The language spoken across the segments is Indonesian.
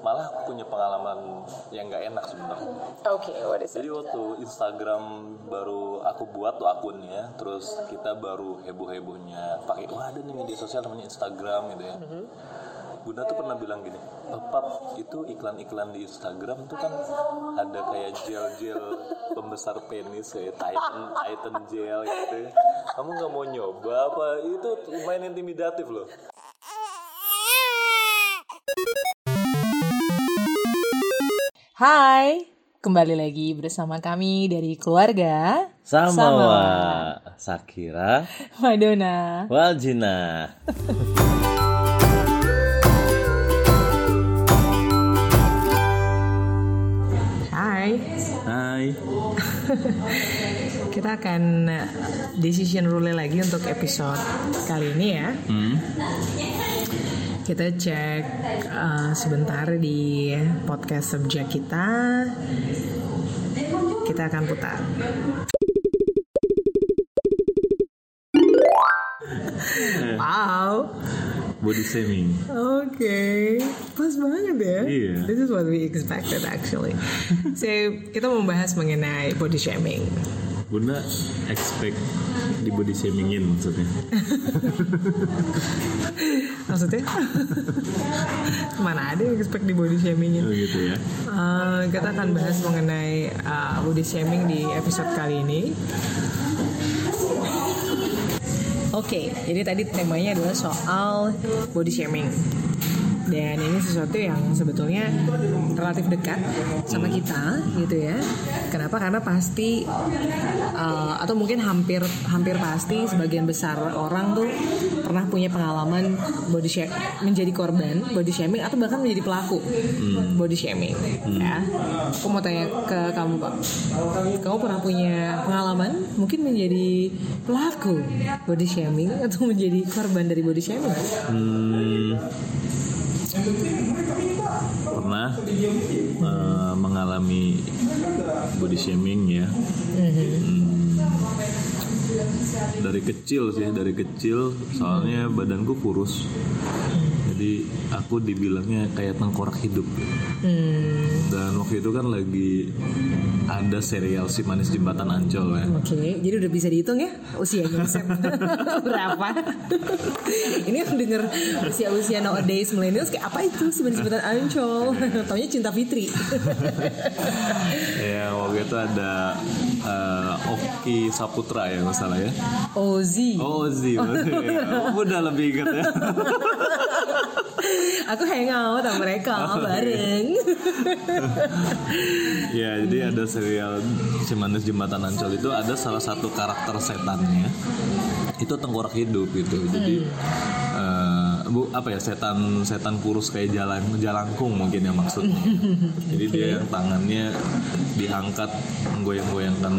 malah aku punya pengalaman yang nggak enak sebenarnya. Okay, what is it? jadi waktu Instagram baru aku buat tuh akunnya terus kita baru heboh hebohnya pakai wah ada nih media sosial namanya Instagram gitu ya Bunda tuh pernah bilang gini, Pap, itu iklan-iklan di Instagram tuh kan ada kayak gel-gel pembesar penis kayak Titan, Titan gel gitu. ya. Kamu nggak mau nyoba apa? Itu lumayan intimidatif loh. Hai, kembali lagi bersama kami dari keluarga Sama, Sakira, Madonna. Waljina. Hai. kita akan uh, decision rule lagi untuk episode kali ini ya. Hmm. Kita cek uh, sebentar di podcast subjek kita. Kita akan putar. Wow. Body shaming. Oke, pas banget ya. Iya. This is what we expected actually. so, kita membahas mengenai body shaming. Bunda expect di body shamingin maksudnya. Maksudnya? Mana ada yang expect di body shamingin? Oh gitu ya. Uh, kita akan bahas mengenai uh, body shaming di episode kali ini. Oke, jadi tadi temanya adalah soal body shaming. Dan ini sesuatu yang sebetulnya relatif dekat sama kita gitu ya. Kenapa? Karena pasti uh, atau mungkin hampir hampir pasti sebagian besar orang tuh pernah punya pengalaman body shaming menjadi korban body shaming atau bahkan menjadi pelaku body shaming ya. Aku mau tanya ke kamu Pak. Kamu pernah punya pengalaman mungkin menjadi pelaku body shaming atau menjadi korban dari body shaming? Hmm, pernah eh, mengalami body shaming ya. Hmm, dari kecil sih, dari kecil soalnya badanku kurus. Jadi aku dibilangnya kayak tengkorak hidup. Hmm, Dan waktu itu kan lagi ada serial si manis jembatan Ancol ya. Oke, jadi udah bisa dihitung ya usianya berapa? Ini yang denger usia-usia nowadays millennials kayak apa itu sebenarnya sebutan ancol? Taunya cinta Fitri. Ya waktu itu ada eh, Oki Saputra ya masalah ya. Ozi. Oh Ozi, ya. udah lebih inget ya. Aku hangout sama mereka bareng. ya jadi ada serial si manis jembatan Ancol itu ada salah satu karakter setannya itu tengkorak hidup gitu. Jadi eh, bu apa ya setan setan kurus kayak jalan jalangkung mungkin ya maksudnya. Jadi dia yang tangannya diangkat menggoyang-goyangkan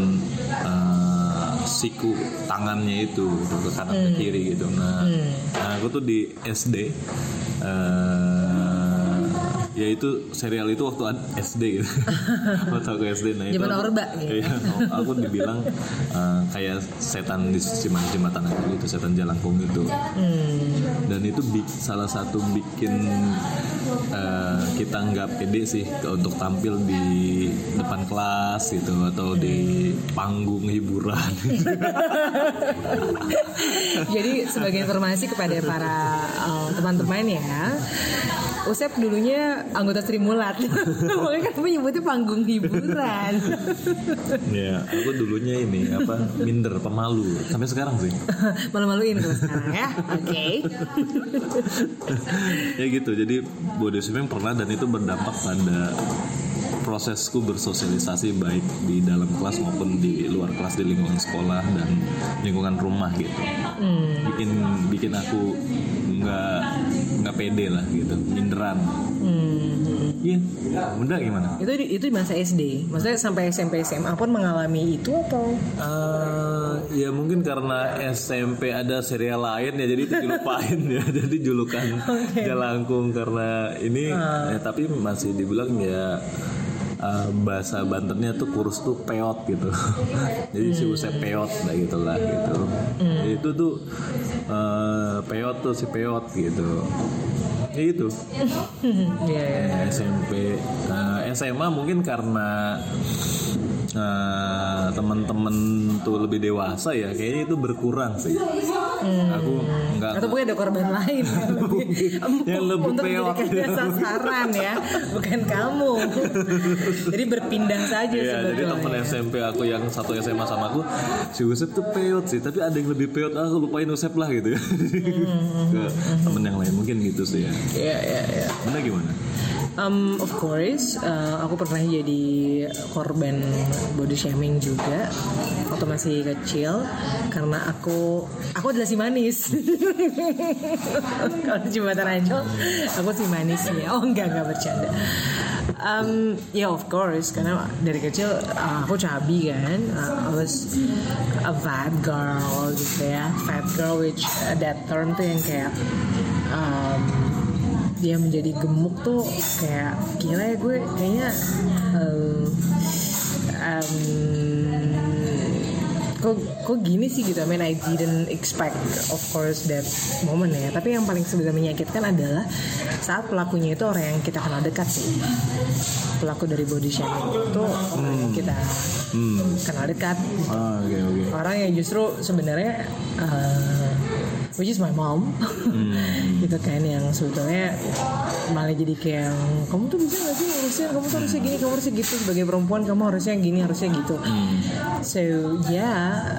siku tangannya itu ke kanan ke kiri gitu. Nah, nah aku tuh di SD eh ya itu serial itu waktu SD gitu. Waktu aku SD nah itu Zaman aku- Orba, gitu. iya, aku dibilang eh, kayak setan di jembatan aku gitu setan jalangkung itu. Dan itu bi- salah satu bikin eh, kita nggak pede sih untuk tampil di depan kelas gitu atau di panggung hiburan Jadi sebagai informasi kepada para uh, teman-teman ya, Usep dulunya anggota Sri Mulat, makanya kan menyebutnya panggung hiburan. ya aku dulunya ini apa minder pemalu sampai sekarang sih Malu-maluin kalau sekarang ya, oke. ya gitu jadi body shaming pernah dan itu berdampak pada prosesku bersosialisasi baik di dalam kelas maupun di luar kelas di lingkungan sekolah dan lingkungan rumah gitu. Bikin bikin aku nggak nggak pede lah gitu minderan. Iya bunda gimana? Itu di- itu di masa SD, maksudnya sampai SMP SMA pun mengalami itu atau? Eh, ya mungkin karena SMP ada serial lain ya jadi itu dilupain ya jadi julukan Jalangkung karena ini. Ya, tapi masih dibilang ya eh, bahasa Bantennya tuh kurus tuh peot gitu. Jadi si Usep peot lah gitu lah gitu. Jadi itu tuh eh, peot tuh si peot gitu. Ya gitu. Ya, SMP Eh, SMA mungkin karena eh, teman-teman tuh lebih dewasa ya kayaknya itu berkurang sih aku nggak Atau mungkin ada korban lain yang lebih, Yang lebih untuk peot. menjadikan sasaran ya, bukan kamu. Jadi berpindah saja Iya, jadi temen SMP aku yang satu SMA sama aku, si Usep tuh peot sih, tapi ada yang lebih peot, ah, aku lupain Usep lah gitu ya. Ke temen yang lain mungkin gitu sih ya. Iya, iya, iya. Mana gimana? Um, of course, uh, aku pernah jadi korban body shaming juga waktu masih kecil karena aku aku adalah si manis. Kalau di jembatan Ancol, aku si manisnya. Oh enggak enggak bercanda. Um, ya of course karena dari kecil uh, aku cabi kan, uh, I was a fat girl gitu ya, fat girl which uh, that term tuh yang kayak um, dia menjadi gemuk tuh kayak gila ya gue kayaknya um, um, kok kok gini sih gitu I mean I didn't expect of course that moment ya. Tapi yang paling sebenarnya menyakitkan adalah saat pelakunya itu orang yang kita kenal dekat sih. Pelaku dari body shaming itu orang yang kita kenal dekat. Ah, oke oke. orang yang justru sebenarnya uh, which is my mom. Gitu kan yang sebetulnya malah jadi kayak kamu tuh bisa gak sih ngurusin? Kamu tuh harusnya gini kamu harusnya gitu. Sebagai perempuan kamu harusnya gini harusnya gitu. So ya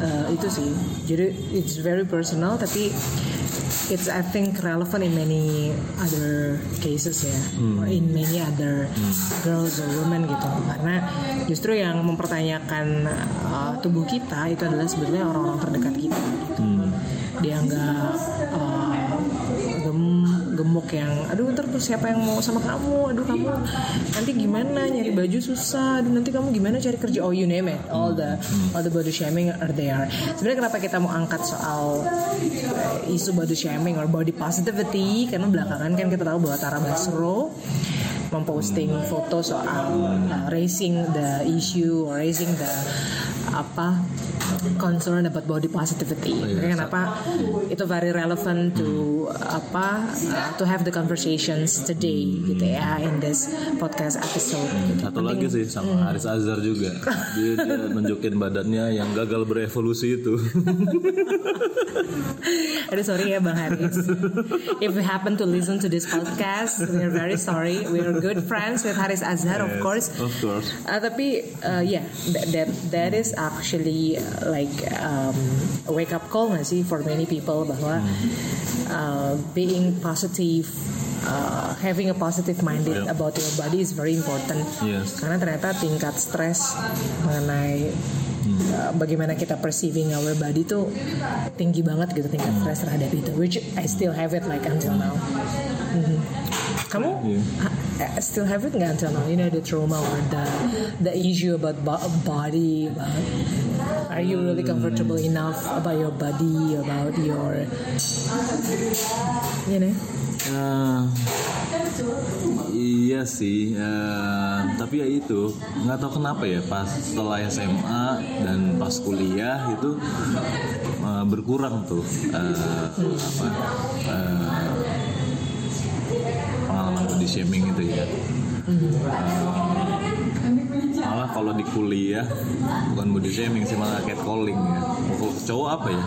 uh, itu sih. Jadi it's very personal tapi it's I think relevant in many other cases ya. Or in many other girls or women gitu. Karena justru yang mempertanyakan uh, tubuh kita itu adalah sebenarnya orang-orang terdekat kita. gitu. Dia nggak uh, gem- gemuk yang aduh ntar tuh siapa yang mau sama kamu? Aduh kamu nanti gimana? Nyari baju susah. Aduh nanti kamu gimana cari kerja? Oh you name it. All the all the body shaming are there. Sebenarnya kenapa kita mau angkat soal eh, isu body shaming or body positivity? Karena belakangan kan kita tahu bahwa Tara Basro memposting foto soal uh, raising the issue or raising the apa concern about body positivity. Makanya kenapa itu very relevant to apa uh, to have the conversations today gitu ya in this podcast episode. Gitu. Satu lagi sih sama Haris Azhar juga. Dia, dia nunjukin badannya yang gagal berevolusi itu. Aduh sorry ya Bang Haris. If you happen to listen to this podcast, we are very sorry. We are good friends with Haris Azhar, of Yes, course. Of course. Uh, tapi uh, yeah, that, that that is actually uh, like um, a wake up call nggak sih for many people bahwa uh, being positive, uh, having a positive minded Yeah. about your body is very important. Yes. Karena ternyata tingkat stres mengenai uh, bagaimana kita perceiving our body tuh tinggi banget gitu tingkat stres terhadap itu, which I still have it like until now. Kamu uh, still have it nggak until now? You know the trauma or the the issue about bo- body. About, are you really comfortable enough about your body, about your, you know? Eh, iya sih, eh, tapi ya itu nggak tahu kenapa ya pas setelah SMA dan pas kuliah itu eh, berkurang tuh eh, apa eh, pengalaman body shaming itu ya. Eh, malah kalau di kuliah bukan body shaming sih malah catcalling ya. Kalau cowok apa ya?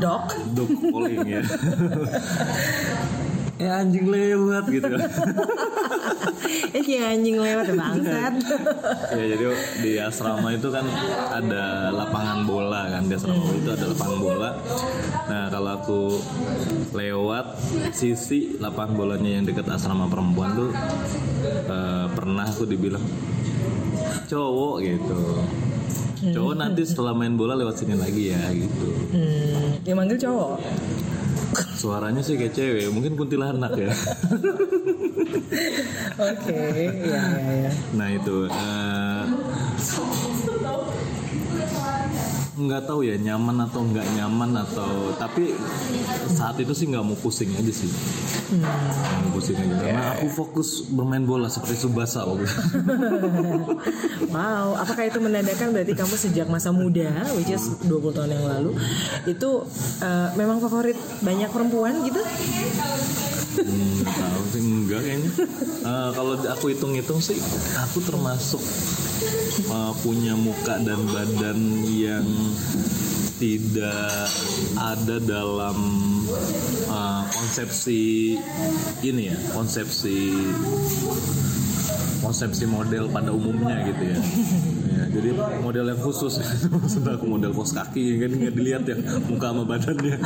Doc. Dog calling ya. ya anjing lewat gitu. Eh kayak anjing lewat bangsat. ya jadi di asrama itu kan ada lapangan bola kan di asrama itu ada lapangan bola. Nah kalau aku lewat sisi lapangan bolanya yang dekat asrama perempuan tuh eh, pernah aku dibilang cowok gitu. Cowok nanti setelah main bola lewat sini lagi ya gitu. Hmm, yang manggil cowok. Suaranya sih kayak cewek, mungkin kuntilanak ya. Oke, ya ya ya. Nah itu eh, nggak tahu ya nyaman atau nggak nyaman atau tapi saat itu sih nggak mau pusing aja sih Nggak mau pusing aja karena aku fokus bermain bola seperti Subasa waktu itu. Wow, apakah itu menandakan berarti kamu sejak masa muda, which is 20 tahun yang lalu, itu eh, memang favorit banyak perempuan gitu? Hmm, tahu sih enggak kayaknya. Eh, kalau aku hitung-hitung sih aku termasuk eh, punya muka dan badan yang tidak ada dalam eh, konsepsi ini ya, konsepsi konsepsi model pada umumnya gitu ya. Ya, jadi model yang khusus maksud aku model kos kaki kan nggak dilihat ya muka sama badannya.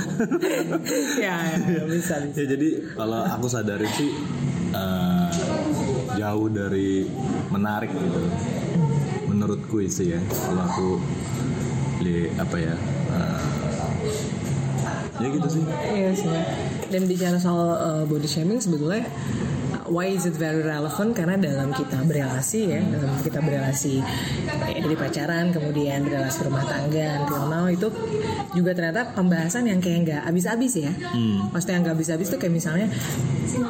ya, ya, bisa bisa. ya jadi kalau aku sadarin sih eh, jauh dari menarik gitu menurutku sih ya kalau aku li apa ya eh, ya gitu sih Iya sih. Dan bicara soal uh, body shaming sebetulnya uh, why is it very relevant? Karena dalam kita berelasi ya dalam kita berelasi ya, dari pacaran kemudian berelasi rumah tangga until now itu juga ternyata pembahasan yang kayak nggak habis-habis ya. Maksudnya yang nggak habis-habis tuh kayak misalnya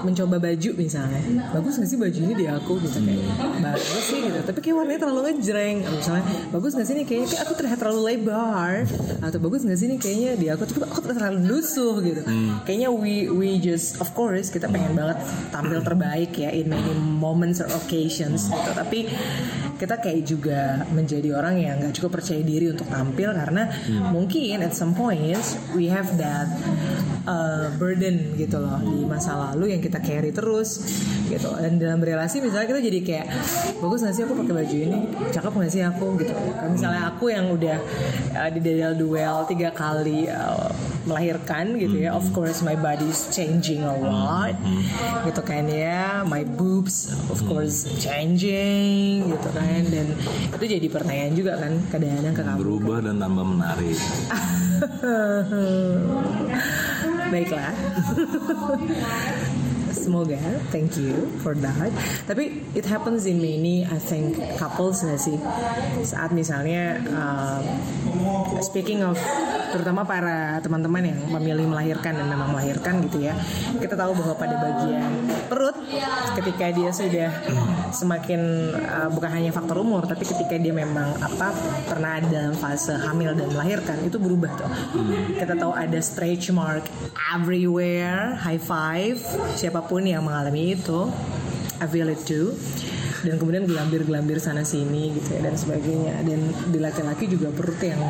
mencoba baju misalnya. Bagus nggak sih baju ini di aku? Gitu kayak bagus sih gitu. Tapi kayak warnanya terlalu ngejreng. Misalnya bagus nggak sih nih kayaknya? Kayak aku terlihat terlalu lebar. Atau bagus nggak sih nih kayaknya di aku? Tuh aku terlalu lusuh gitu. Kayaknya we we just of course kita pengen banget tampil terbaik ya in many moments or occasions gitu. Tapi kita kayak juga menjadi orang yang nggak cukup percaya diri untuk tampil karena mungkin at some points we have that uh, burden gitu loh di masa lalu yang kita carry terus gitu. Dan dalam relasi misalnya kita jadi kayak bagus nggak sih aku pakai baju ini? Cakep nggak sih aku? Gitu. Kan misalnya aku yang udah uh, di duel duel tiga kali uh, melahirkan gitu ya of course my body is changing a lot gitu kan ya my boobs of course changing gitu kan dan itu jadi pertanyaan juga kan kadang-kadang ke kamu berubah dan tambah menarik Baiklah. Semoga, thank you for that. Tapi it happens in many, I think, couples nggak sih? Saat misalnya, um, speaking of, terutama para teman-teman yang memilih melahirkan dan memang melahirkan gitu ya, kita tahu bahwa pada bagian perut, ketika dia sudah semakin uh, bukan hanya faktor umur, tapi ketika dia memang apa pernah ada fase hamil dan melahirkan itu berubah tuh. Kita tahu ada stretch mark everywhere, high five siapa pun yang mengalami itu, I feel it too. Dan kemudian gelambir-gelambir sana sini gitu ya dan sebagainya. Dan di laki-laki juga perut yang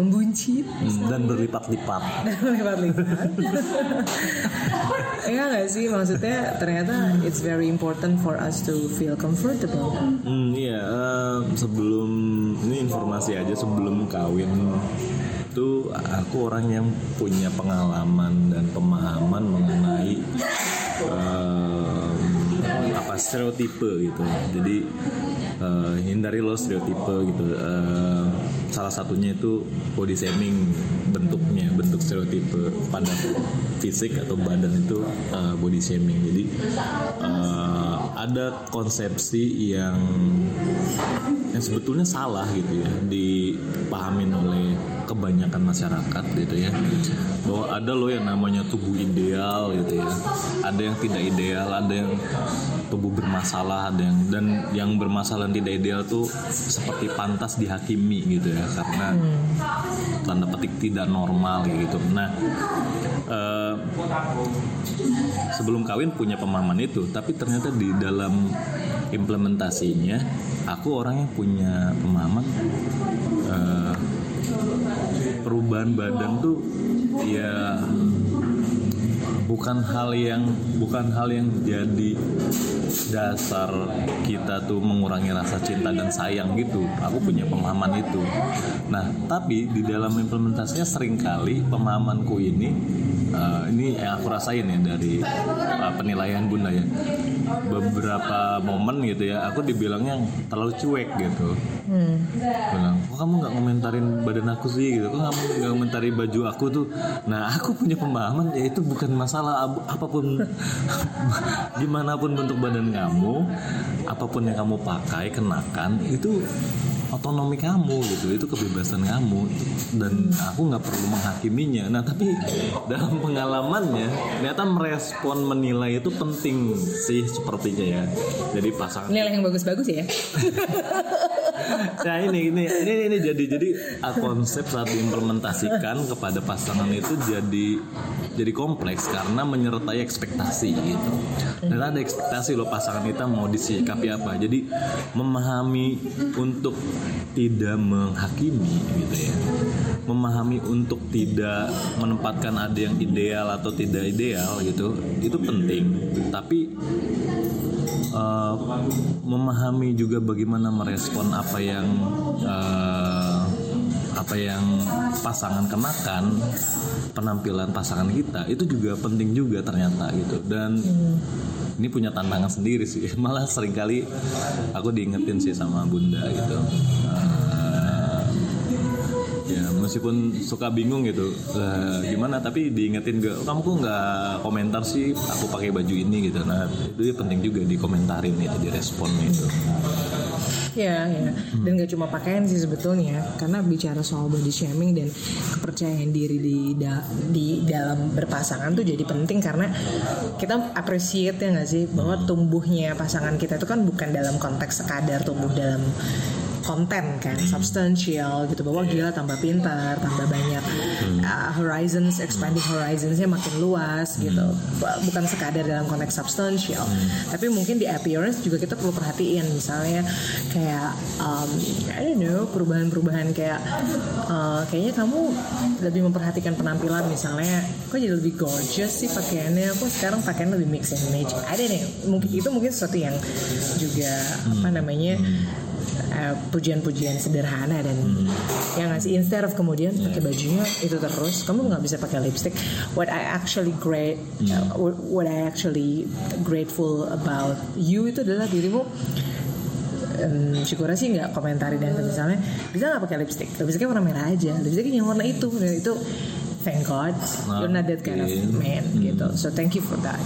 membuncit Hmm, dan berlipat-lipat dan lipat-lipat. Iya nggak sih maksudnya ternyata it's very important for us to feel comfortable. Hmm, iya, eh, sebelum ini informasi aja sebelum kawin itu aku orang yang punya pengalaman dan pemahaman mengenai apa stereotipe gitu. Jadi eh, hindari lo stereotipe gitu. Eh, salah satunya itu body shaming bentuknya, bentuk stereotipe pada fisik atau badan itu eh, body shaming. Jadi eh, ada konsepsi yang yang sebetulnya salah gitu ya dipahamin oleh kebanyakan masyarakat gitu ya. Bahwa ada loh yang namanya tubuh ideal gitu ya. Ada yang tidak ideal ada yang tubuh bermasalah ada yang dan yang bermasalah dan tidak ideal tuh seperti pantas dihakimi gitu ya. Karena tanda petik tidak normal gitu. Nah eh, sebelum kawin punya pemahaman itu tapi ternyata di dalam implementasinya aku orang yang punya pemahaman eh, perubahan badan tuh ya bukan hal yang bukan hal yang jadi dasar kita tuh mengurangi rasa cinta dan sayang gitu. Aku punya pemahaman itu. Nah, tapi di dalam implementasinya sering kali pemahamanku ini eh, ini yang aku rasain ya dari eh, penilaian Bunda ya. Beberapa momen gitu ya, aku dibilangnya terlalu cuek gitu. Bilang, kok kamu nggak komentarin badan aku sih gitu? Kok kamu nggak komentari baju aku tuh? Nah, aku punya pemahaman ya itu bukan masalah apa pun gimana pun bentuk badan kamu, apa pun yang kamu pakai kenakan itu otonomi kamu gitu itu kebebasan kamu. Dan aku nggak perlu menghakiminya. Nah tapi dalam pengalamannya ternyata merespon menilai itu penting sih sepertinya ya. Jadi pasangan Nilai yang bagus-bagus ya. nah ini ini ini ini jadi jadi ah, konsep saat diimplementasikan kepada pasangan itu jadi jadi kompleks karena menyertai ekspektasi gitu. Dan ada ekspektasi loh pasangan kita mau disikapi apa. Jadi memahami untuk tidak menghakimi gitu ya. Memahami untuk tidak menempatkan ada yang ideal atau tidak ideal gitu. Itu penting. Tapi eh, memahami juga bagaimana merespon apa yang eh, apa yang pasangan kenakan penampilan pasangan kita itu juga penting juga ternyata gitu. Dan ini punya tantangan sendiri sih. Malah sering kali aku diingetin sih sama bunda gitu. Ya meskipun suka bingung gitu "Lah, gimana? Tapi diingetin gak kamu kok nggak komentar sih? Aku pakai baju ini gitu. Nah itu penting juga dikomentarin itu direspon itu Ya, ya. Dan gak cuma pakaian sih sebetulnya, karena bicara soal body shaming dan kepercayaan diri di da- di dalam berpasangan tuh jadi penting karena kita appreciate ya nggak sih? Bahwa tumbuhnya pasangan kita itu kan bukan dalam konteks sekadar tumbuh dalam konten kan substansial gitu bahwa gila tambah pintar tambah banyak uh, horizons expanding horizonsnya makin luas gitu. Bu- bukan sekadar dalam konteks substansial tapi mungkin di appearance juga kita perlu perhatiin. Misalnya kayak um, I don't know perubahan-perubahan kayak uh, kayaknya kamu lebih memperhatikan penampilan misalnya kok jadi lebih gorgeous sih pakaiannya? Kok sekarang pakaian lebih mix and match don't know. Mungkin itu mungkin sesuatu yang juga apa namanya uh, pujian-pujian sederhana dan yang ngasih instead of kemudian pakai bajunya itu terus kamu nggak bisa pakai lipstick. What I actually great uh, what I actually grateful about you itu adalah dirimu um, Syukura sih nggak komentari dan misalnya bisa nggak pakai lipstick? Lipsticknya warna merah aja lipsticknya yang warna itu. Dan itu thank God you're not that kind of man gitu. So thank you for that.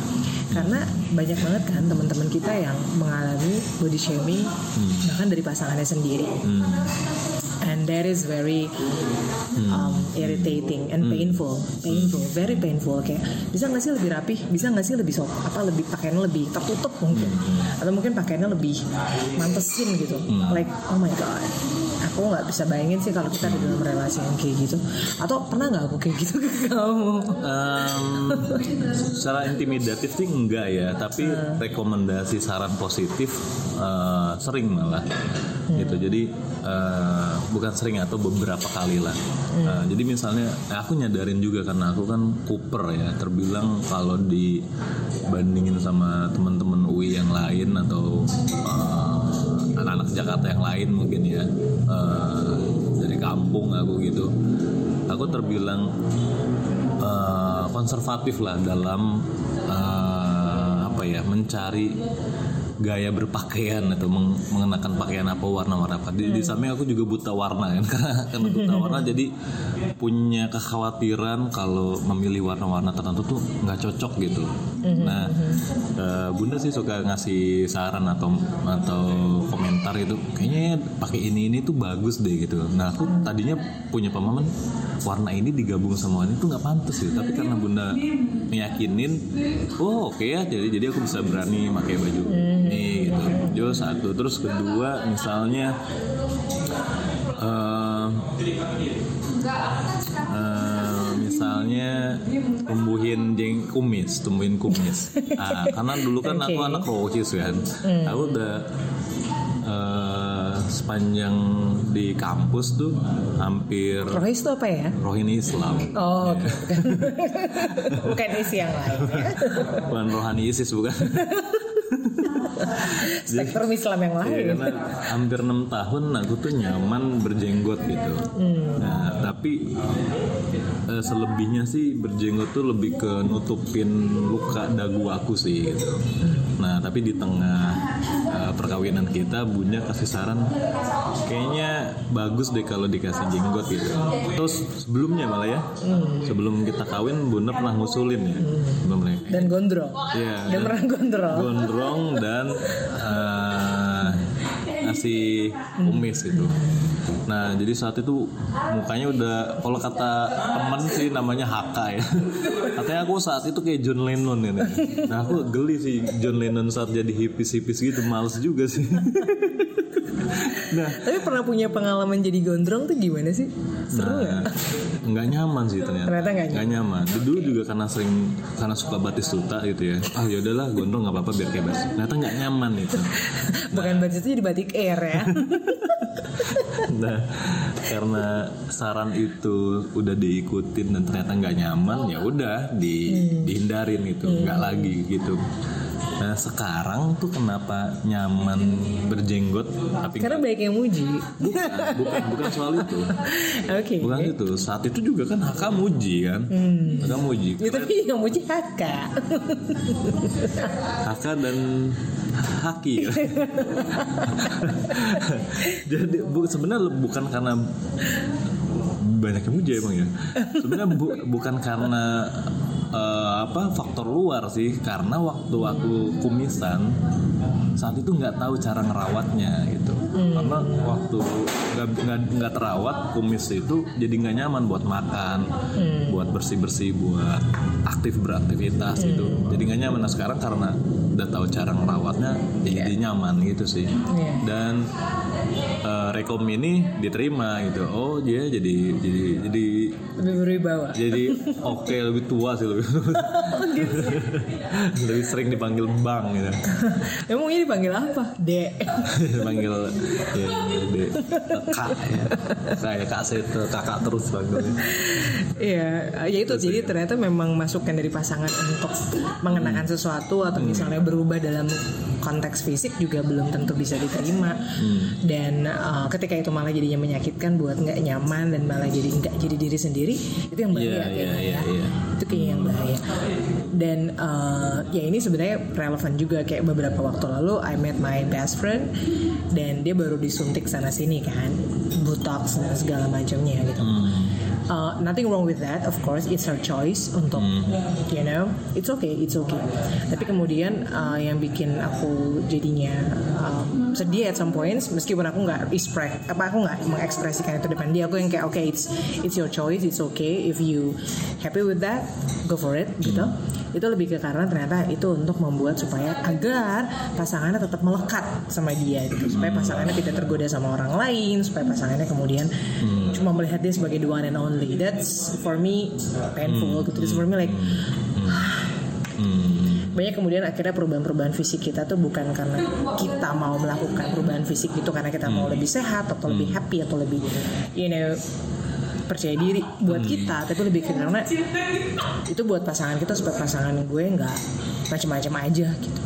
Karena banyak banget kan teman-teman kita yang mengalami body shaming bahkan dari pasangannya sendiri. And that is very um, irritating and painful. Painful very painful. Kayak bisa nggak sih lebih rapih? Bisa nggak sih lebih sok apa lebih pakaiannya lebih tertutup mungkin? Atau mungkin pakaiannya lebih mantesin gitu. Like oh my god aku nggak bisa bayangin sih kalau kita di dalam relasi yang kayak gitu. Atau pernah nggak aku kayak gitu ke kamu? Em, secara intimidatif sih enggak ya, tapi rekomendasi saran positif eh, sering malah. Gitu. Jadi eh, bukan sering atau beberapa kali lah. Eh, jadi misalnya eh, aku nyadarin juga karena aku kan Cooper ya, terbilang kalau dibandingin sama teman-teman UI yang lain atau eh, anak-anak Jakarta yang lain mungkin ya eh, dari kampung aku gitu, aku terbilang eh, konservatif lah dalam eh, apa ya mencari gaya berpakaian atau meng- mengenakan pakaian apa warna-warna apa. Di, di samping aku juga buta warna kan karena karena buta warna. Jadi punya kekhawatiran kalau memilih warna-warna tertentu tuh nggak cocok gitu. Nah eh, bunda sih suka ngasih saran atau atau komentar itu kayaknya pakai ini ini tuh bagus deh gitu. Nah aku tadinya punya pemahaman warna ini digabung sama warna itu nggak pantas gitu. Tapi karena bunda meyakinin oh oke ya jadi jadi aku bisa berani pakai baju. Ini Yo satu. Terus kedua misalnya eh, eh, misalnya tumbuhin jeng kumis tumbuhin kumis. Ah, karena dulu kan aku Oke. anak rohis kan. Aku udah eh, sepanjang di kampus tuh hampir Rohis itu apa ya? Rohini Islam. Oh oke bukan bukan isi yang lain. Ya bukan rohani ISIS bukan spektrum Islam yang lain Iya, karena hampir enam tahun aku tuh nyaman berjenggot gitu. Nah, tapi eh, selebihnya sih berjenggot tuh lebih ke nutupin luka dagu aku sih gitu. Nah, tapi di tengah eh, perkawinan kita, bunda kasih saran, kayaknya bagus deh kalau dikasih jenggot gitu. Terus sebelumnya malah ya, sebelum kita kawin, bunda pernah ngusulin ya, pernah. dan gondrong Iya, dan pernah gondrong gondrong dan eh, masih kumis gitu. Nah jadi saat itu mukanya udah kalau kata temen sih namanya HK ya. Katanya aku saat itu kayak John Lennon ini. Nah aku geli sih John Lennon saat jadi hipis-hipis gitu males juga sih. nah Tapi pernah punya pengalaman jadi gondrong tuh gimana sih? Seru ya? Nah, nggak nyaman sih ternyata. Ternyata nggak nyaman. nyaman. Dulu juga karena sering karena suka batis tuta gitu ya. Ah ya udahlah gondrong nggak apa-apa biar kayak batis. Ternyata nggak nyaman itu. Bukan batik itu jadi batik air ya. Nah karena saran itu udah diikutin dan ternyata nggak nyaman ya udah di dihindarin gitu nggak lagi gitu. Nah sekarang tuh kenapa nyaman berjenggot tapi Karena banyak yang muji. bukan bukan bukan soal itu. Oke. Bukan itu. Saat itu juga kan Haka muji kan. Haka muji. Ya, tapi yang muji Haka. Haka dan Haki. Jadi bu, sebenarnya bukan karena banyak yang muji emang ya. Sebenarnya bu- bukan karena eh, apa faktor luar sih, karena waktu aku kumisan saat itu nggak tahu cara ngerawatnya gitu. Karena waktu nggak terawat kumis itu jadi nggak nyaman buat makan, buat bersih bersih, buat aktif beraktivitas gitu. Jadi nggak nyaman. Nah sekarang karena udah tahu cara ngerawatnya ya jadi nyaman gitu sih. Iya. Dan eh, rekom ini diterima gitu. Oh dia jadi jadi jadi Lebih berwibawa. jadi oke lebih tua sih lebih lebih sering dipanggil bang gitu Emang ini dipanggil apa? Dek. dipanggil ya, de, kak ya kayak kak saya kakak terus panggilnya Iya, ya itu jadi ternyata memang masukan dari pasangan untuk mengenakan sesuatu atau misalnya berubah dalam konteks fisik juga belum tentu bisa diterima. Dan uh, ketika itu malah jadinya menyakitkan buat nggak nyaman dan malah jadi nggak jadi diri sendiri itu yang bahaya kayaknya iya, iya, ya. iya. itu kayaknya yang bahaya. Dan uh, ya ini sebenarnya relevan juga kayak beberapa waktu lalu I met my best friend dan dia baru disuntik sana sini kan botox dan segala macamnya gitu Uh, nothing wrong with that of course. It's her choice untuk you know. It's okay it's okay. Tapi kemudian uh, yang bikin aku jadinya um, sedih at some points meskipun aku nggak express apa aku nggak mengekspresikan itu depan dia aku yang kayak okay it's it's your choice it's okay. If you happy with that go for it gitu itu lebih ke karena ternyata itu untuk membuat supaya agar pasangannya tetap melekat sama dia gitu. Supaya pasangannya tidak tergoda sama orang lain supaya pasangannya kemudian cuma melihat dia sebagai the one and only. That's for me painful gitu. That's for me like hmm. banyak kemudian akhirnya perubahan-perubahan fisik kita tuh bukan karena kita mau melakukan perubahan fisik itu karena kita mau lebih sehat atau lebih happy atau lebih you know percaya diri buat kita tapi lebih ke karena itu buat pasangan kita supaya pasangan gue nggak macam-macam aja gitu.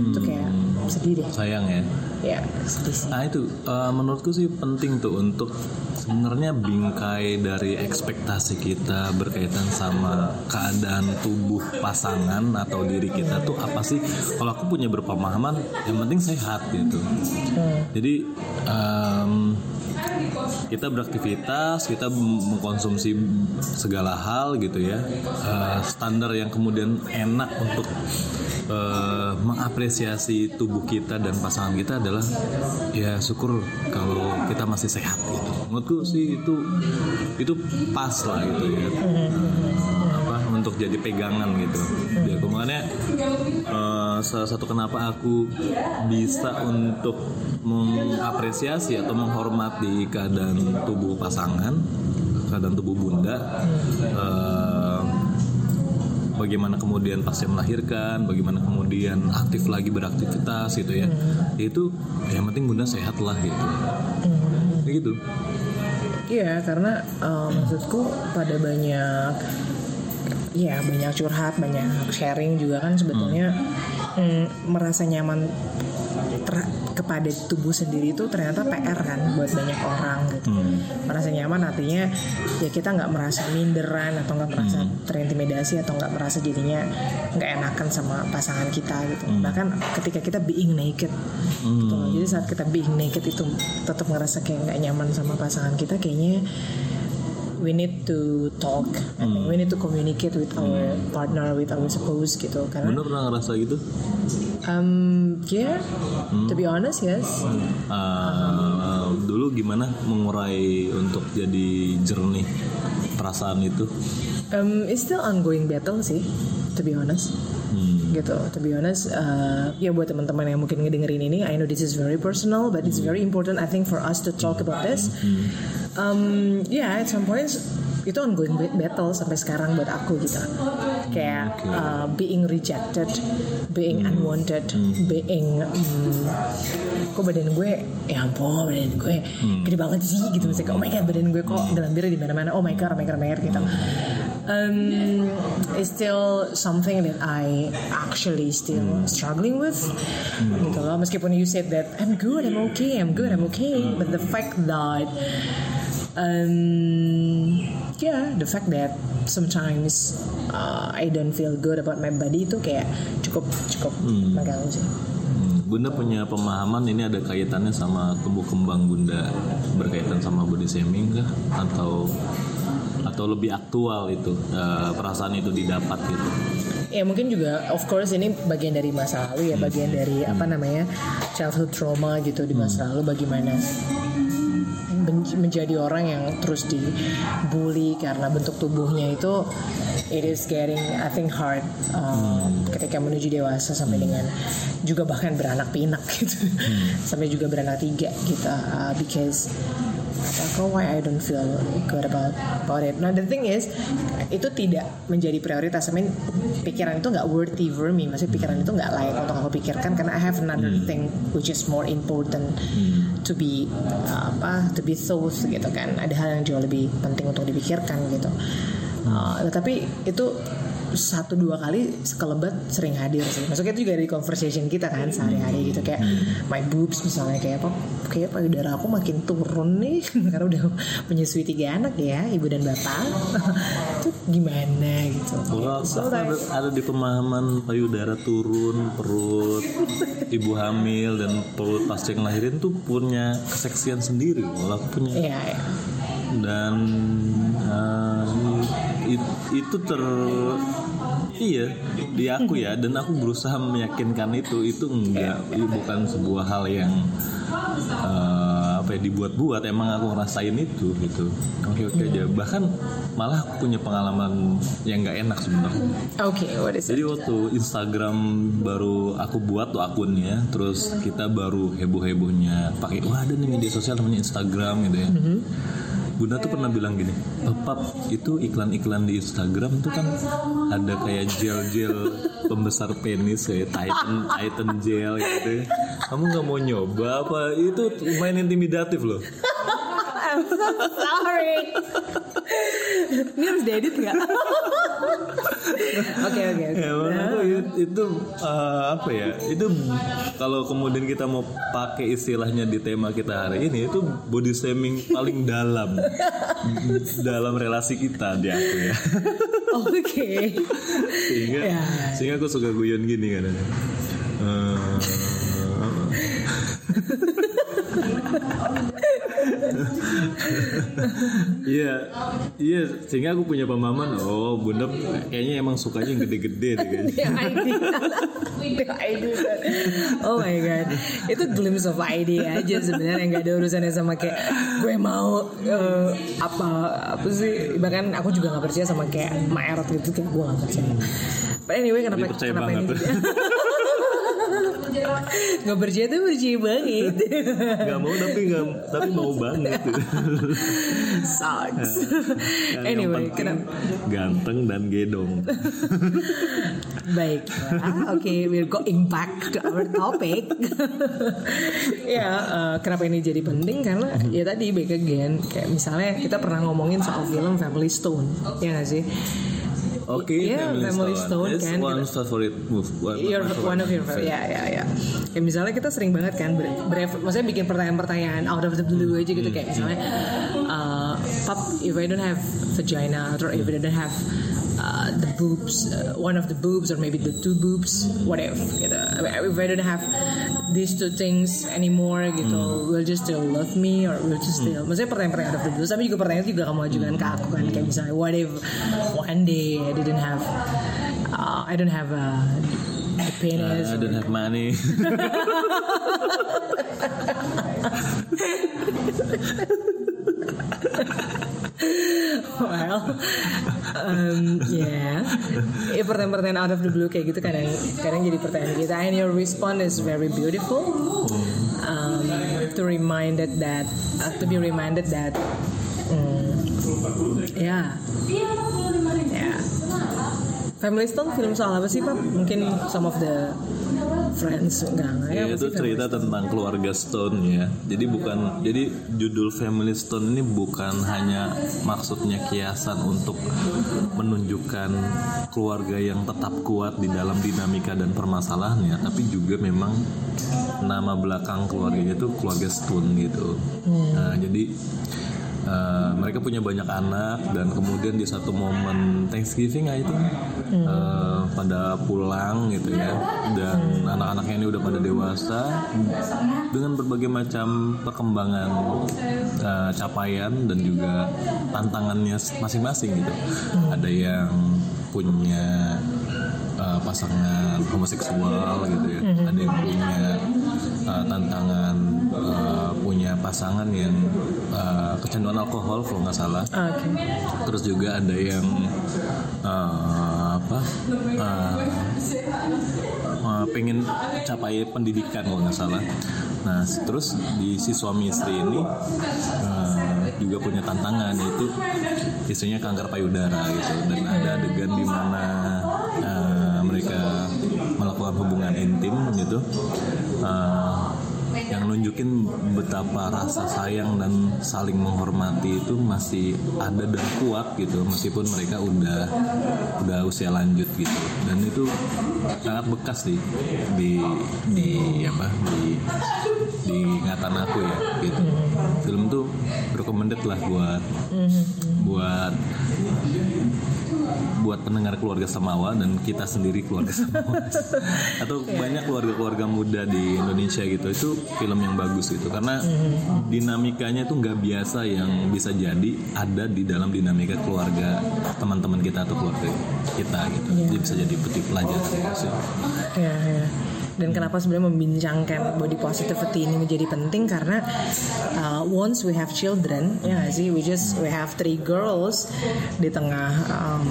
Itu kayak sedih deh. Sayang ya. Ya sedih sih. Nah itu eh, menurutku sih penting tuh untuk sebenarnya bingkai dari ekspektasi kita berkaitan sama keadaan tubuh pasangan atau diri kita tuh apa sih? Kalau aku punya berpemahaman yang penting sehat gitu. Jadi em, kita beraktivitas, kita mengkonsumsi segala hal gitu ya. Eh, standar yang kemudian enak untuk eh, mengapresiasi tubuh kita dan pasangan kita adalah ya syukur kalau kita masih sehat gitu. Menurutku sih itu itu pas lah gitu ya. Apa untuk jadi pegangan gitu. Ya makanya eh, salah satu kenapa aku bisa untuk mengapresiasi atau menghormati keadaan tubuh pasangan, keadaan tubuh bunda. eh, bagaimana kemudian pasca melahirkan, bagaimana kemudian aktif lagi beraktivitas gitu ya. Itu yang penting bunda sehat lah gitu. Kayak gitu. Iya, karena eh, maksudku pada banyak ya banyak curhat, banyak sharing juga kan sebetulnya mm, merasa nyaman ter- kepada tubuh sendiri itu ternyata PR kan buat banyak orang gitu. Merasa nyaman artinya ya kita nggak merasa minderan atau nggak merasa terintimidasi atau nggak merasa jadinya nggak enakan sama pasangan kita gitu. Bahkan ketika kita being naked gitu loh. Jadi saat kita being naked itu tetap ngerasa kayak nggak nyaman sama pasangan kita kayaknya we need to talk. Think we need to communicate with our partner with our spouse gitu karena Bener pernah ngerasa gitu? um yeah. To be honest yes. Uh, dulu gimana mengurai untuk jadi jernih perasaan itu? um it's still ongoing battle sih to be honest. Hmm. Gitu. To be honest uh, ya buat teman-teman yang mungkin ngedengerin ini I know this is very personal but it's very important I think for us to talk about this. Um, yeah at some points itu ongoing ba- battle sampai sekarang buat aku gitu. Kayak uh, being rejected being unwanted being um, kok badan gue ya ampun badan gue gede banget sih gitu. Misalnya oh my god badan gue kok gelambir di mana-mana oh my god oh my god oh my god gitu. Um, it's still something that I actually still struggling with gitu loh. Meskipun you said that I'm good I'm okay I'm good I'm okay. But the fact that um, yeah the fact that sometimes uh, I don't feel good about my body itu kayak cukup cukup mengganggu sih. Hmm, Bunda punya pemahaman ini ada kaitannya sama tumbuh kembang Bunda berkaitan sama body shaming kah? Atau atau lebih aktual itu eh, perasaan itu didapat gitu? Ya mungkin juga of course ini bagian dari masa lalu ya bagian dari apa namanya childhood trauma gitu di masa lalu bagaimana menjadi orang yang terus dibully karena bentuk tubuhnya itu it is getting I think hard uh, ketika menuju dewasa sampai dengan juga bahkan beranak pinak gitu. Sampai juga beranak tiga gitu uh, because apa why I don't feel good about about it. Nah the thing is itu tidak menjadi prioritas. I mean pikiran itu nggak worthy for me. Maksudnya pikiran itu nggak layak untuk aku pikirkan karena I have another thing which is more important to be uh, apa to be thought gitu kan. Ada hal yang jauh lebih penting untuk dipikirkan gitu. Uh, tapi itu satu dua kali sekelebat sering hadir sih. Maksudnya itu juga dari conversation kita kan sehari-hari gitu kayak my boobs misalnya kayak apa kayak payudara aku makin turun nih karena udah menyusui tiga anak ya ibu dan bapak itu gimana gitu. Kalau So, ada, ada di pemahaman payudara turun, perut, ibu hamil dan perut pasca ngelahirin tuh punya keseksian sendiri. Kalau aku punya Iya, iya. dan eh, it- itu ter iya di aku ya dan aku berusaha meyakinkan itu itu enggak itu bukan sebuah hal yang eh, apa ya dibuat-buat emang aku ngerasain itu gitu oke oke aja bahkan malah aku punya pengalaman yang nggak enak sebenarnya Oke, what is it? jadi waktu Instagram baru aku buat tuh akunnya, terus kita baru heboh-hebohnya pakai wah ada nih media sosial namanya Instagram gitu ya. Bunda tuh pernah bilang gini, pap itu iklan-iklan di Instagram tuh kan ada kayak gel-gel pembesar penis kayak Titan Titan gel gitu. ya. Kamu nggak mau nyoba apa? Itu lumayan intimidatif loh. I'm so sorry. Ini harus diedit nggak? Oke oke oke. Ya, menurut aku itu, itu, uh, apa ya? Itu kalau kemudian kita mau pakai istilahnya di tema kita hari ini itu body shaming paling dalam dalam relasi kita di aku ya. Oke. sehingga Ya. sehingga aku suka guyon gini kan. Iya, iya. Sehingga aku punya pemahaman. Oh, bunda kayaknya emang sukanya yang gede-gede deh idea. Oh my god. Itu glimpse of idea aja sebenarnya nggak ada urusannya sama kayak gue mau eh, apa apa sih bahkan aku juga nggak percaya sama kayak Maerot gitu kayak gue nggak percaya. But anyway kenapa Dia percaya kenapa banget. ini nggak percaya tuh percaya banget Gak mau tapi gak, tapi mau banget. sucks Yang anyway kenapa ganteng dan gedong. Baiklah, oke, we're going back to our topic. ya, eh, kenapa ini jadi penting? Karena ya tadi back again, kayak misalnya kita pernah ngomongin soal film Family Stone, ya nggak sih? Oke, Iya, Family Stone It's kan. one favorite move. One, Your, favorite one of your movie. ya ya ya. Kayak misalnya kita sering banget kan ber, ber- maksudnya bikin pertanyaan-pertanyaan out of the blue aja gitu kayak misalnya uh, pap if I don't have vagina or if I don't have uh, the boobs uh, one of the boobs or maybe the two boobs what if gitu. If I don't have these two things anymore gitu Hmm. will you still love me or will you still maksudnya pertanyaan-pertanyaan the blue tapi juga pertanyaan itu juga kamu ajukan ke aku kan kayak misalnya what if one day I didn't have uh, I don't have a the penis I don't have money. well um, yeah. Ya pertanyaan-pertanyaan out of the blue kayak gitu kadang kadang jadi pertanyaan kita and your response is very beautiful. Um, to reminded that uh, to be reminded that mm, ya ya Family Stone film soal apa sih Pak? Mungkin some of the friends enggak enggak ya itu cerita tentang keluarga Stone ya. Jadi bukan jadi judul Family Stone ini bukan hanya maksudnya kiasan untuk menunjukkan keluarga yang tetap kuat di dalam dinamika dan permasalahannya, tapi juga memang nama belakang keluarganya itu keluarga Stone gitu. Nah, jadi Uh, mereka punya banyak anak dan kemudian di satu momen Thanksgiving ah, itu uh, pada pulang gitu ya. Dan anak-anaknya ini udah pada dewasa dengan berbagai macam perkembangan uh, capaian dan juga tantangannya masing-masing gitu. Ada yang punya uh, pasangan homoseksual gitu ya. Ada yang punya uh, tantangan uh, pasangan yang uh, kecanduan alkohol kalau nggak salah. Oke. terus juga ada yang uh, apa uh, uh, pengen capai pendidikan kalau nggak salah. Nah terus di si suami istri ini uh, juga punya tantangan yaitu istrinya kanker payudara gitu. Dan ada adegan di mana uh, mereka melakukan hubungan intim gitu. Uh, nunjukin betapa rasa sayang dan saling menghormati itu masih ada dan kuat gitu meskipun mereka udah udah usia lanjut gitu. Dan itu sangat bekas sih di di apa di di ingatan aku ya gitu. Film tuh recommended lah buat buat buat pendengar keluarga Samawa dan kita sendiri keluarga Samawa. Atau banyak keluarga-keluarga muda di Indonesia gitu itu film yang bagus gitu. Karena dinamikanya tuh nggak biasa yang bisa jadi ada di dalam dinamika keluarga teman-teman kita atau keluarga kita gitu. Jadi bisa jadi petik pelajaran gitu sih. Ya, ya. Dan kenapa sebenarnya membincangkan body positivity ini menjadi penting? Karena uh, once we have children, ya nggak sih, we just we have three girls di tengah um,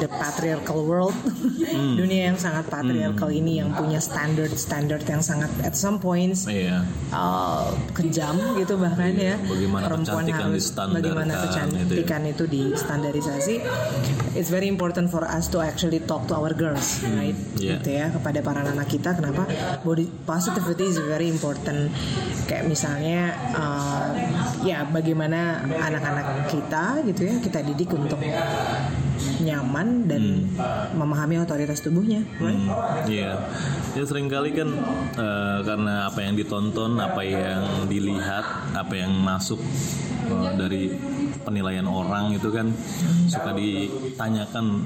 the patriarchal world, dunia yang sangat patriarchal ini yang punya standard-standard yang sangat at some points Iya. uh, kejam gitu bahkan ya. bagaimana perempuan kecantikan harus bagaimana gitu ya. kecantikan itu distandarisasi. It's very important for us to actually talk to our girls right? Iya. gitu ya kepada para anak kita. Kenapa body positivity is very important. Kayak misalnya uh, ya bagaimana anak-anak kita gitu ya kita didik untuk nyaman dan memahami otoritas tubuhnya? Hmm, Iya, ya sering kali kan eh, karena apa yang ditonton, apa yang dilihat, apa yang masuk eh, dari penilaian orang itu kan suka ditanyakan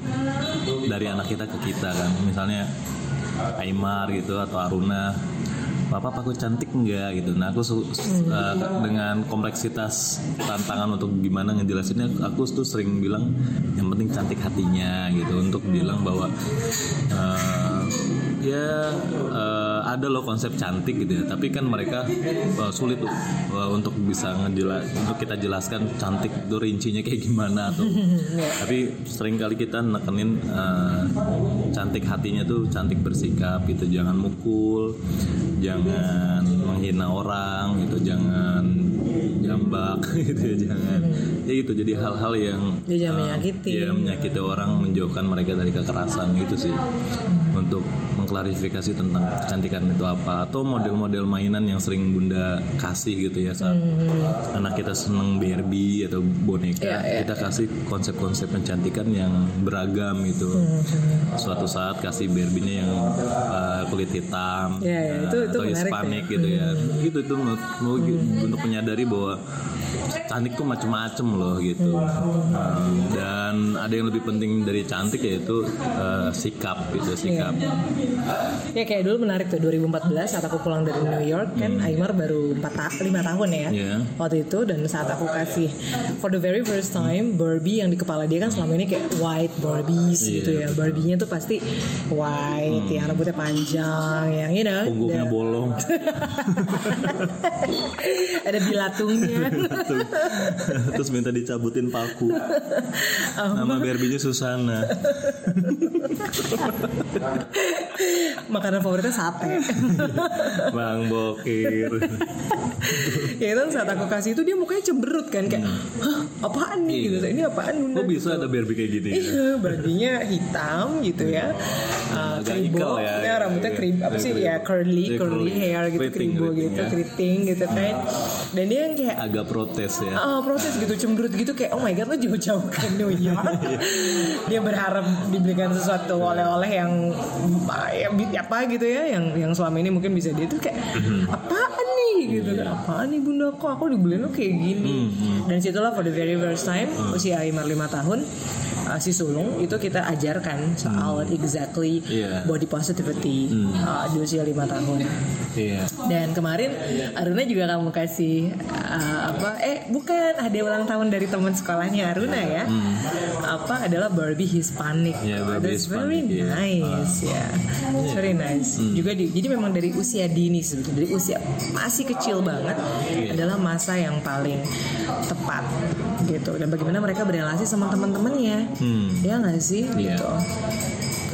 dari anak kita ke kita kan, misalnya Aymar gitu atau Aruna. Bapak aku cantik enggak gitu. Nah aku su- eh, dengan kompleksitas tantangan untuk gimana ngejelasinnya, aku tuh sering bilang yang penting cantik hatinya gitu untuk bilang bahwa eh, ya eh, ada loh konsep cantik gitu ya. Tapi kan mereka eh, sulit eh, untuk bisa ngejelas untuk kita jelaskan cantik itu rincinya kayak gimana atau tapi sering kali kita nekenin eh, cantik hatinya tuh cantik bersikap gitu. Jangan mukul jangan menghina orang gitu. Jangan jambak gitu ya jangan. Ya gitu. Jadi hal-hal yang jangan eh, menyakiti. ya, menyakiti orang menjauhkan mereka dari kekerasan gitu sih untuk mengklarifikasi tentang kecantikan itu apa atau model-model mainan yang sering bunda kasih gitu ya saat anak kita seneng Barbie atau boneka Iya, iya, kita kasih konsep-konsep kecantikan yang beragam gitu. Suatu saat kasih Barbie-nya yang uh, kulit hitam Iya, iya, uh, itu- itu atau Hispanic tuh. gitu ya. Gitu itu mau untuk menyadari bahwa cantik tuh macem-macem loh gitu. Dan ada yang lebih penting dari cantik yaitu eh, sikap gitu sikap. Ya kayak dulu menarik tuh 2014 saat aku pulang dari New York kan Aymar baru 4 ta 5 tahun ya Iya. waktu itu. Dan saat aku kasih for the very first time Barbie yang di kepala dia kan selama ini kayak white Barbies Iya, gitu ya. Barbie-nya tuh pasti white yang rambutnya panjang yang you know punggungnya bolong. Ada bilatungnya terus minta dicabutin paku. Nama Barbie-nya Susana. Makanan favoritnya sate. Bang Bokir. Ya kan saat aku kasih itu dia mukanya cemberut kan kayak Hah, apaan nih? Gitu. Ini apaan bunda? Kok bisa ada Barbie kayak gini? Ya? Iya, hitam gitu ya. Uh, kribo, ya, ya, rambutnya iya. krib, apa sih? Kribo. ya curly, Iya, curly curly. hair gitu, kribo gitu, ya. keriting gitu kan. Dan dia yang kayak agak protes ya. Ah, proses gitu cemberut gitu kayak oh my god lo jauh-jauh ke New York. Dia berharap diberikan sesuatu oleh-oleh yang ya, apa gitu ya yang yang selama ini mungkin bisa dia tuh kayak apaan nih? gitu kan. Apaan nih bunda? Kok aku dibeliin lo kayak gini? Dan situlah for the very first time usia Aymar 5 tahun uh, si sulung itu kita ajarkan soal exactly Iya. body positivity uh, di usia 5 tahun. Iya. Dan kemarin Aruna juga kamu kasih uh, apa? Eh bukan ada ulang tahun dari teman sekolahnya Aruna ya? Apa adalah Barbie Hispanic? Oh, Barbie That's very Hispanic, iya. nice ya. It's very nice. Juga di, jadi memang dari usia dini sebetulnya dari usia masih kecil banget adalah masa yang paling tepat gitu. Dan bagaimana mereka berrelasi sama teman-temannya? Hmm. Ya nggak sih? Iya. Gitu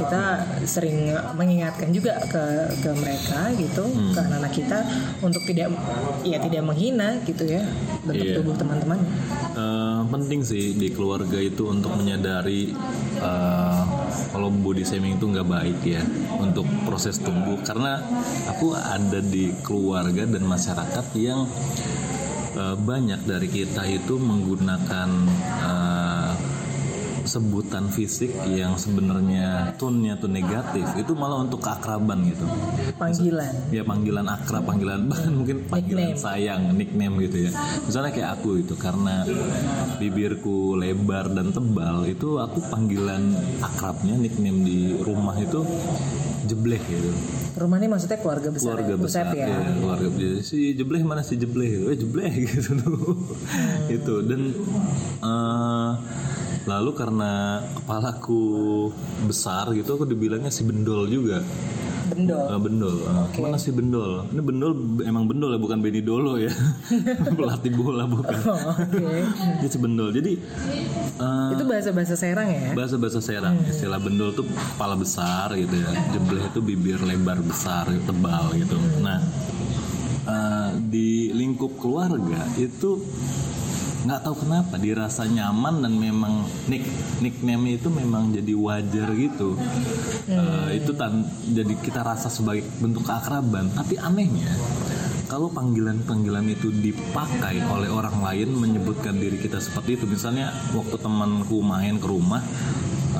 kita sering mengingatkan juga ke ke mereka gitu Hmm. ke anak-anak kita untuk tidak ya tidak menghina gitu ya bentuk Iya. tubuh teman-teman Eh, penting sih di keluarga itu untuk menyadari eh, kalau body shaming itu nggak baik ya untuk proses tumbuh karena aku ada di keluarga dan masyarakat yang eh, banyak dari kita itu menggunakan eh, sebutan fisik yang sebenarnya tone-nya tuh negatif itu malah untuk keakraban gitu. Panggilan. Ya panggilan akrab panggilan bahkan mungkin panggilan Nickname. sayang nickname gitu ya. Misalnya kayak aku itu karena bibirku lebar dan tebal itu aku panggilan akrabnya nickname di rumah itu jebleh gitu. Rumahnya maksudnya keluarga besar keluarga ya? besar ya? ya keluarga besar. Si jebleh mana si jebleh? Eh jebleh gitu tuh. Itu. Dan eh, lalu karena kepalaku besar gitu aku dibilangnya si bendol juga bendol Eh, bendol. Eh, Mana sih bendol? Ini bendol emang bendol ya, bukan Benny Dolo ya. Pelatih bola bukan. Oh, oke Dia si bendol. Jadi eh, itu bahasa bahasa Serang ya bahasa-bahasa Serang istilah bendol tuh kepala besar gitu ya. Jebleh itu bibir lebar besar, tebal gitu. Nah, eh, di lingkup keluarga itu nggak tahu kenapa dirasa nyaman dan memang nick nickname itu memang jadi wajar gitu. Eh, itu tan jadi kita rasa sebagai bentuk keakraban. Tapi anehnya kalau panggilan-panggilan itu dipakai oleh orang lain menyebutkan diri kita seperti itu. Misalnya waktu temanku main ke rumah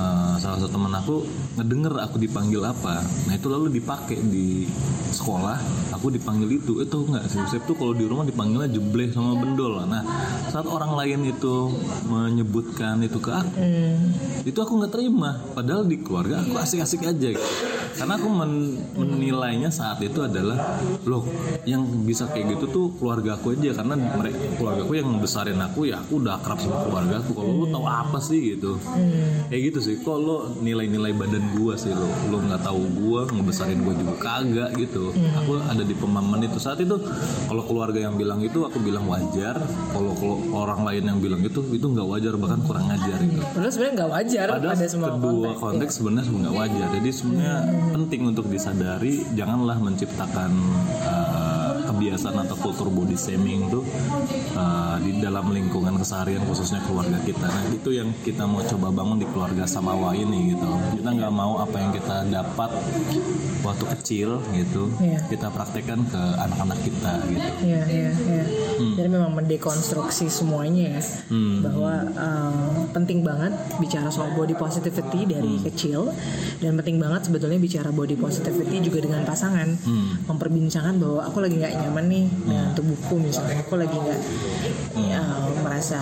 eh, salah satu teman aku ngedenger aku dipanggil apa. Nah itu lalu dipakai di sekolah aku dipanggil itu. Itu enggak sih Saya tuh kalau di rumah dipanggilnya jebleh sama bendol. Nah saat orang lain itu menyebutkan itu ke aku itu aku nggak terima. Padahal di keluarga aku asik-asik aja gitu. karena aku men- menilainya saat itu adalah loh yang bisa kayak gitu tuh keluarga aku aja. Karena mereka keluarga aku yang besarin aku ya aku udah akrab sama keluarga aku. Kalau lu tahu apa sih gitu? Kayak gitu sih kok lo nilai-nilai badan gua sih lo lo nggak tahu gua ngebesarin gua juga kagak gitu. Aku ada di pemahaman itu. Saat itu kalau keluarga yang bilang itu aku bilang wajar. Kalau kalau orang lain yang bilang itu itu nggak wajar bahkan kurang ngajar gitu. Padahal sebenarnya nggak wajar Padahal pada semua kedua konteks konteks sebenarnya nggak wajar. Jadi sebenarnya penting untuk disadari janganlah menciptakan uh, kebiasaan atau kultur body shaming itu uh, di dalam lingkungan keseharian khususnya keluarga kita. Nah itu yang kita mau coba bangun di keluarga Samawa ini gitu. Kita nggak mau apa yang kita dapat waktu kecil gitu Iya. kita praktekkan ke anak-anak kita gitu. Iya, iya, iya. Jadi memang mendekonstruksi semuanya ya, bahwa um, penting banget bicara soal body positivity dari kecil, dan penting banget sebetulnya bicara body positivity juga dengan pasangan, memperbincangkan bahwa aku lagi nggak nyaman nih dengan tubuhku misalnya. Aku lagi nggak ya, merasa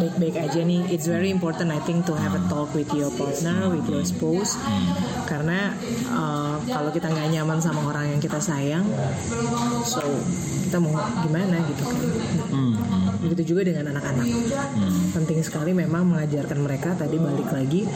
baik-baik aja nih. It's very important I think to have a talk with your partner with your spouse. Karena uh, kalau kita nggak nyaman sama orang yang kita sayang so kita mau gimana gitu kan. Hmm, hmm, begitu juga dengan anak-anak. Penting sekali memang mengajarkan mereka tadi balik lagi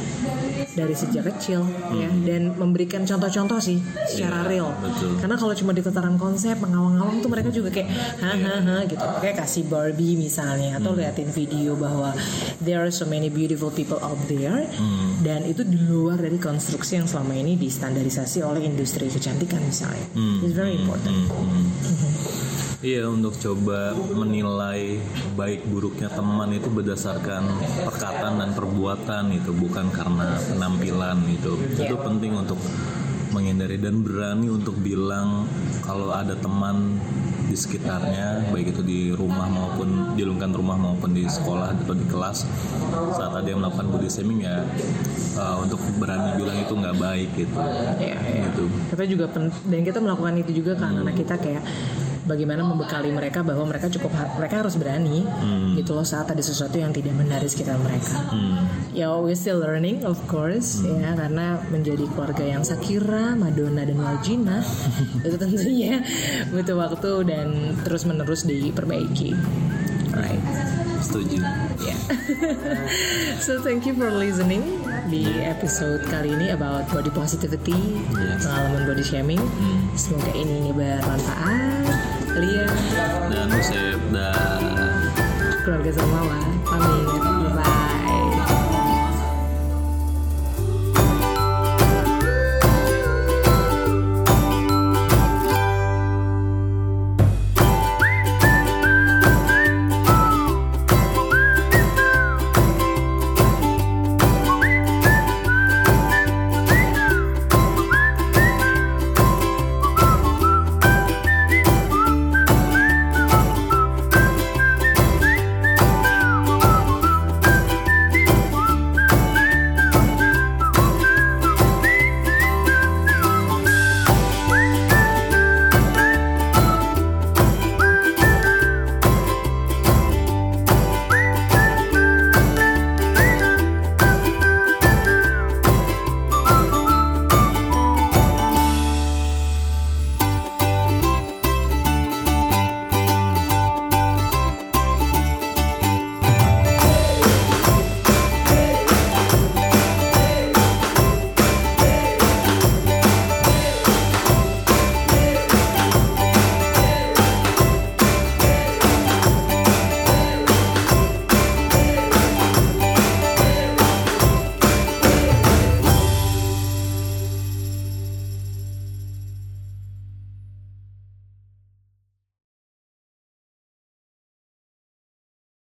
dari sejak kecil ya. Dan memberikan contoh-contoh sih secara Iya, real. betul. karena kalau cuma di tataran konsep mengawang-awang tuh mereka juga kayak hahaha gitu. Kayak kasih Barbie misalnya atau liatin video bahwa there are so many beautiful people out there. Dan itu di luar dari konstruksi yang selama ini distandarisasi oleh industri kecantikan misalnya. It's very important. hmm, hmm. Iya untuk coba menilai baik buruknya teman itu berdasarkan perkataan dan perbuatan itu bukan karena penampilan itu. Itu penting untuk menghindari dan berani untuk bilang kalau ada teman di sekitarnya baik itu di rumah maupun di lingkungan rumah maupun di sekolah atau di kelas. Saat ada yang melakukan body shaming ya uh, untuk berani bilang itu nggak baik gitu. Iya, iya. gitu. Kita juga pen- dan kita melakukan itu juga ke anak-anak kita kayak bagaimana membekali mereka bahwa mereka cukup mereka harus berani gitu loh saat ada sesuatu yang tidak benar di sekitar mereka ya we still learning of course ya karena menjadi keluarga yang Sakira, Madonna dan Wajina itu tentunya butuh waktu dan terus menerus diperbaiki right setuju Yeah. so thank you for listening di episode kali ini about body positivity, Yes. pengalaman body shaming. Semoga ini bermanfaat. Lia, dan Usep dan keluarga Zamawa, pamit.